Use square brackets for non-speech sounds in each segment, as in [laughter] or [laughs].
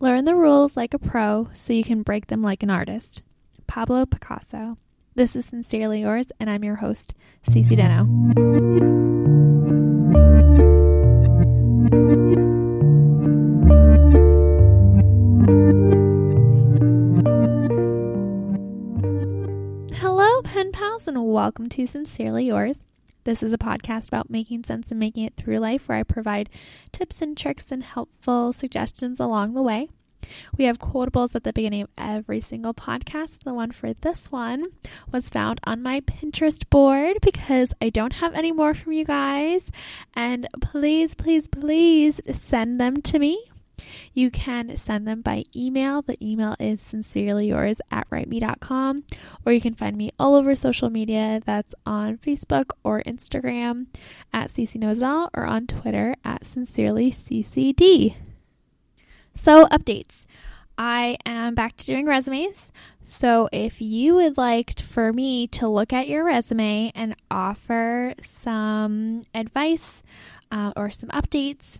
Learn the rules like a pro so you can break them like an artist. Pablo Picasso. This is Sincerely Yours, and I'm your host, Cece Deno. Hello, pen pals, and welcome to Sincerely Yours. This is a podcast about making sense and making it through life where I provide tips and tricks and helpful suggestions along the way. We have quotables at the beginning of every single podcast. The one for this one was found on my Pinterest board because I don't have any more from you guys. And please, please, please send them to me. You can send them by email. The email is sincerely yours at writeme.com, or you can find me all over social media. That's on Facebook or Instagram at CC Knows It All, or on Twitter at sincerely CCD. So, updates. I am back to doing resumes. So, if you would like for me to look at your resume and offer some advice uh, or some updates,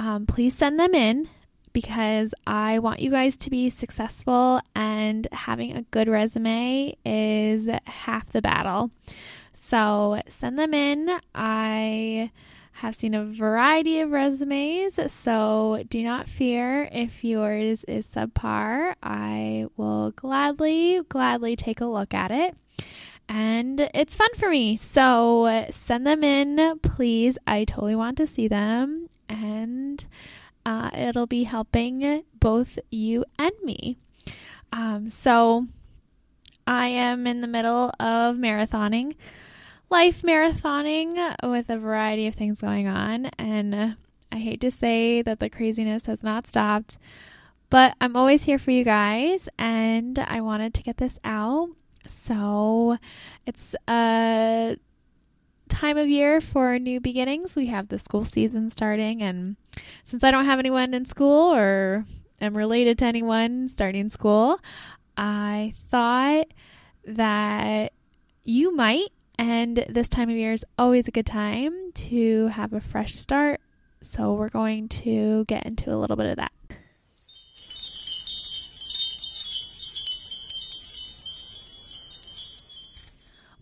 um, please send them in because I want you guys to be successful, and having a good resume is half the battle. So, send them in. I have seen a variety of resumes, so do not fear if yours is subpar. I will gladly, gladly take a look at it. And it's fun for me. So send them in, please. I totally want to see them. And uh, it'll be helping both you and me. Um, so I am in the middle of marathoning life marathoning with a variety of things going on. And I hate to say that the craziness has not stopped, but I'm always here for you guys. And I wanted to get this out. So it's a time of year for new beginnings. We have the school season starting. And since I don't have anyone in school or am related to anyone starting school, I thought that you might and this time of year is always a good time to have a fresh start. So we're going to get into a little bit of that.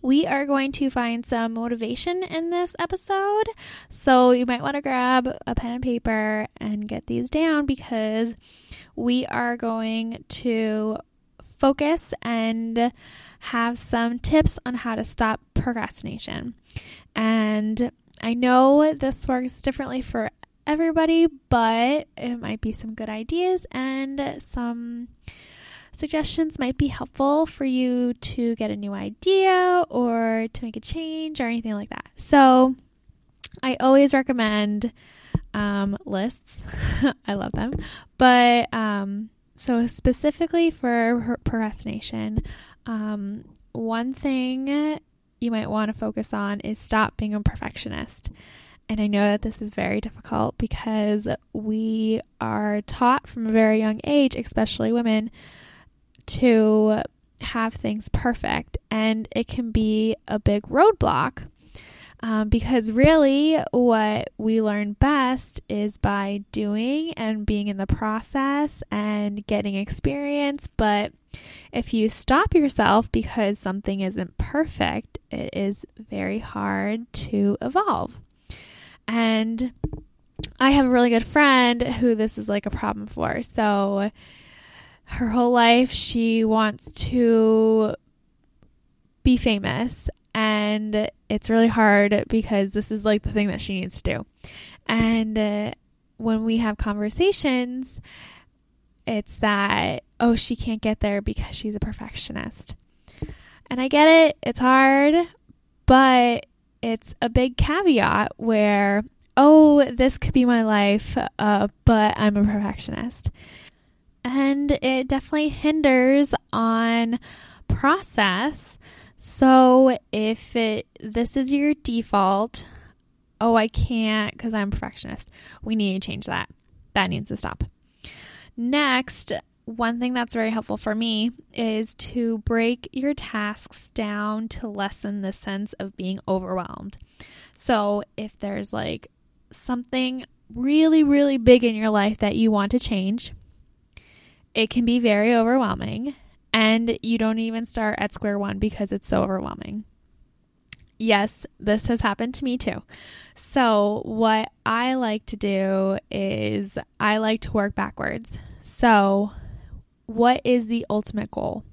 We are going to find some motivation in this episode. So you might want to grab a pen and paper and get these down because we are going to focus and have some tips on how to stop procrastination. And I know this works differently for everybody, but it might be some good ideas and some suggestions might be helpful for you to get a new idea or to make a change or anything like that. So, I always recommend um, lists. [laughs] I love them. But um, so, specifically for procrastination, um, one thing you might want to focus on is stop being a perfectionist. And I know that this is very difficult because we are taught from a very young age, especially women, to have things perfect. And it can be a big roadblock um, because really, what we learn best is by doing and being in the process and getting experience. But if you stop yourself because something isn't perfect, it is very hard to evolve. And I have a really good friend who this is like a problem for. So, her whole life, she wants to be famous and it's really hard because this is like the thing that she needs to do. And uh, when we have conversations, it's that, oh, she can't get there because she's a perfectionist. And I get it, it's hard, but it's a big caveat where, oh, this could be my life, uh, but I'm a perfectionist. And it definitely hinders on process so if it this is your default, oh I can't cuz I'm perfectionist. We need to change that. That needs to stop. Next, one thing that's very helpful for me is to break your tasks down to lessen the sense of being overwhelmed. So, if there's like something really, really big in your life that you want to change, it can be very overwhelming and you don't even start at square one because it's so overwhelming. Yes, this has happened to me too. So, what I like to do is I like to work backwards. So, what is the ultimate goal?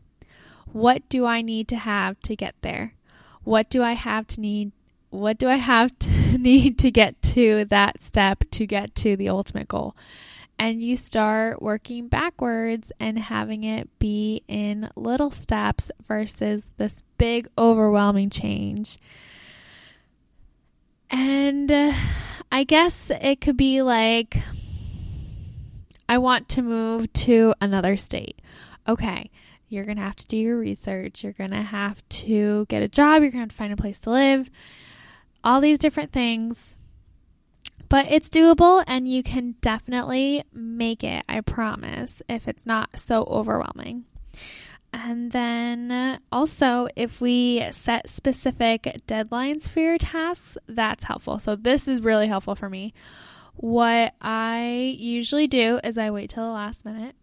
What do I need to have to get there? What do I have to need? What do I have [laughs] to need to get to that step to get to the ultimate goal? And you start working backwards and having it be in little steps versus this big, overwhelming change. And uh, I guess it could be like, I want to move to another state. Okay, you're going to have to do your research. You're going to have to get a job. You're going to have to find a place to live. All these different things. But it's doable and you can definitely make it, I promise, if it's not so overwhelming. And then uh, also, if we set specific deadlines for your tasks, that's helpful. So, this is really helpful for me. What I usually do is I wait till the last minute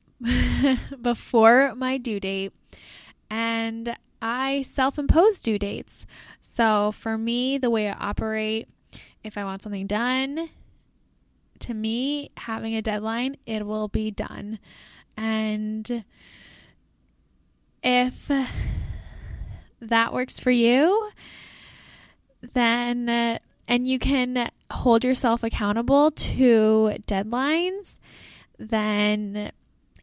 [laughs] before my due date and I self impose due dates. So, for me, the way I operate, if I want something done, to me, having a deadline, it will be done. And if that works for you, then uh, and you can hold yourself accountable to deadlines, then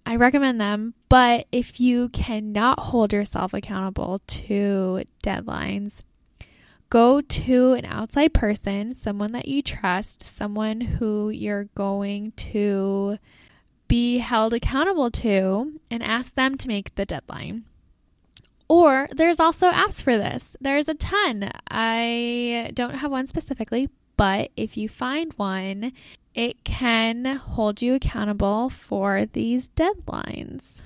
I recommend them. But if you cannot hold yourself accountable to deadlines, go to an outside person, someone that you trust, someone who you're going to be held accountable to, and ask them to make the deadline. Or there's also apps for this. There's a ton. I don't have one specifically, but if you find one, it can hold you accountable for these deadlines.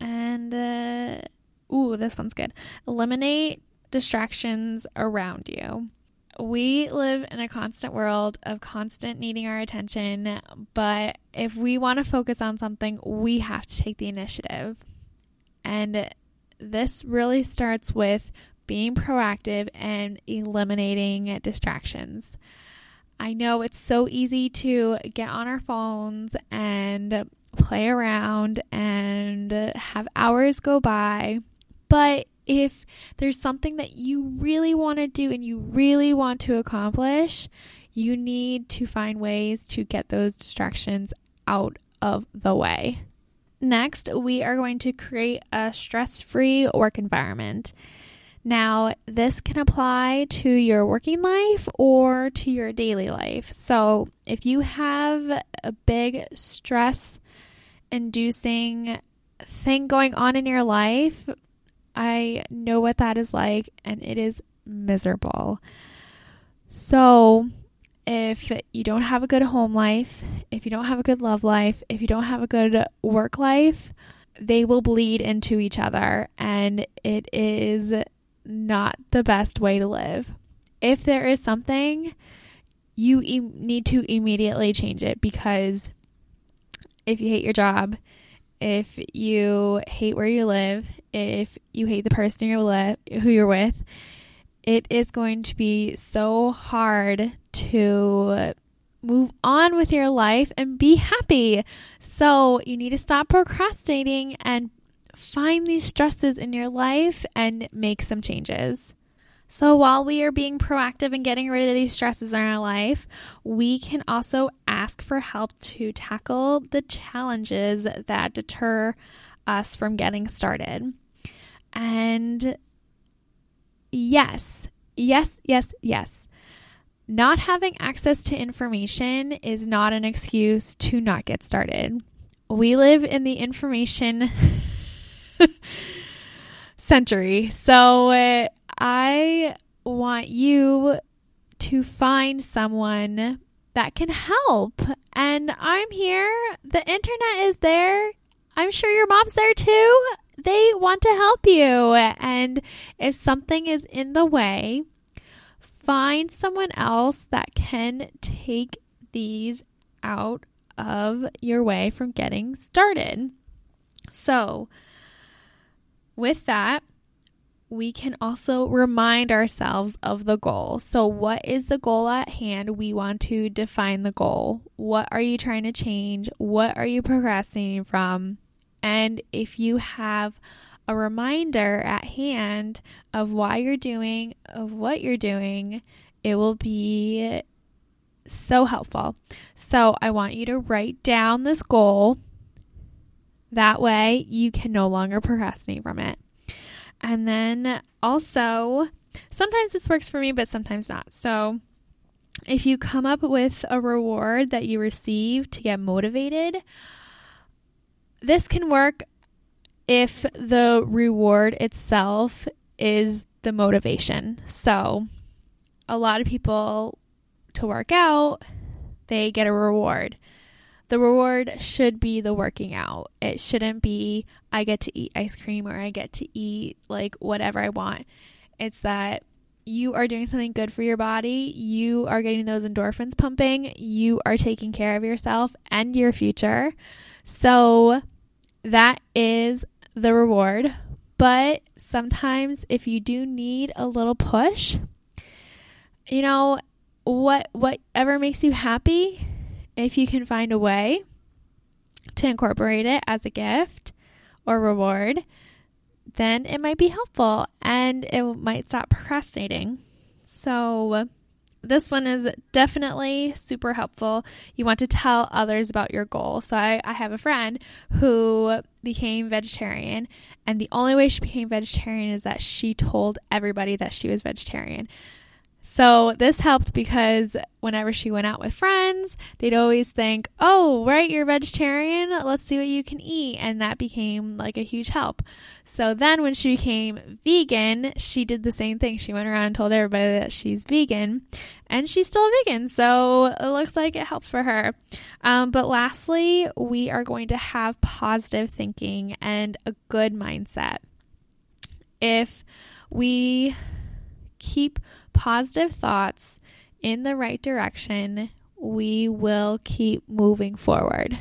And, uh, ooh, this one's good. Eliminate distractions around you. We live in a constant world of constant needing our attention, but if we want to focus on something, we have to take the initiative. And this really starts with being proactive and eliminating distractions. I know it's so easy to get on our phones and play around and have hours go by, but if there's something that you really want to do and you really want to accomplish, you need to find ways to get those distractions out of the way. Next, we are going to create a stress free work environment. Now, this can apply to your working life or to your daily life. So, if you have a big stress inducing thing going on in your life, I know what that is like, and it is miserable. So, if you don't have a good home life, if you don't have a good love life, if you don't have a good work life, they will bleed into each other and it is not the best way to live. If there is something, you need to immediately change it because if you hate your job, if you hate where you live, if you hate the person you're li- who you're with, it is going to be so hard to move on with your life and be happy. So, you need to stop procrastinating and find these stresses in your life and make some changes. So, while we are being proactive and getting rid of these stresses in our life, we can also ask for help to tackle the challenges that deter us from getting started. And yes, yes, yes, yes. Not having access to information is not an excuse to not get started. We live in the information [laughs] century. So uh, I want you to find someone that can help. And I'm here. The internet is there. I'm sure your mom's there too they want to help you. And if something is in the way, find someone else that can take these out of your way from getting started. So, with that, we can also remind ourselves of the goal. So, what is the goal at hand? We want to define the goal. What are you trying to change? What are you procrastinating from? And if you have a reminder at hand of why you're doing, of what you're doing, it will be so helpful. So, I want you to write down this goal. That way, you can no longer procrastinate from it. And then also, sometimes this works for me, but sometimes not. So, if you come up with a reward that you receive to get motivated, this can work if the reward itself is the motivation. So, a lot of people to work out, they get a reward. The reward should be the working out. It shouldn't be I get to eat ice cream or I get to eat like whatever I want. It's that you are doing something good for your body. You are getting those endorphins pumping. You are taking care of yourself and your future. So that is the reward. But sometimes if you do need a little push, you know, what whatever makes you happy, if you can find a way to incorporate it as a gift or reward, then it might be helpful and it might stop procrastinating. So, this one is definitely super helpful. You want to tell others about your goal. So, I, I have a friend who became vegetarian, and the only way she became vegetarian is that she told everybody that she was vegetarian. So this helped because whenever she went out with friends, they'd always think, "Oh, right, you're vegetarian. Let's see what you can eat." And that became like a huge help. So then when she became vegan, she did the same thing. She went around and told everybody that she's vegan, and she's still vegan. So it looks like it helped for her. Um, but lastly, we are going to have positive thinking and a good mindset. If we keep positive thoughts in the right direction, we will keep moving forward.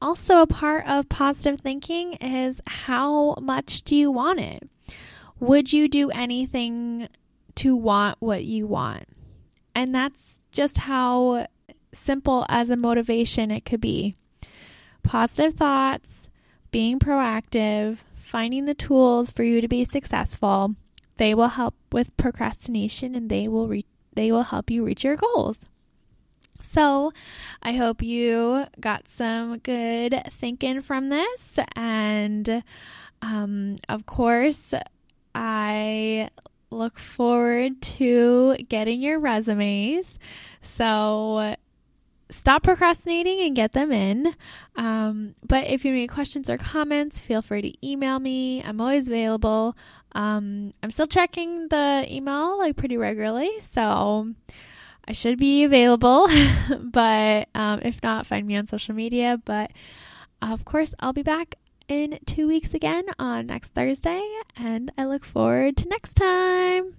Also, a part of positive thinking is how much do you want it? Would you do anything to want what you want? And that's just how simple as a motivation it could be. Positive thoughts, being proactive, finding the tools for you to be successful, they will help with procrastination and they will re- they will help you reach your goals. So, I hope you got some good thinking from this and um, of course, I look forward to getting your resumes. So, stop procrastinating and get them in. Um, but if you have any questions or comments, feel free to email me. I'm always available. Um, I'm still checking the email like pretty regularly, so I should be available. [laughs] but um, if not, find me on social media. But of course, I'll be back in two weeks again on next Thursday, and I look forward to next time.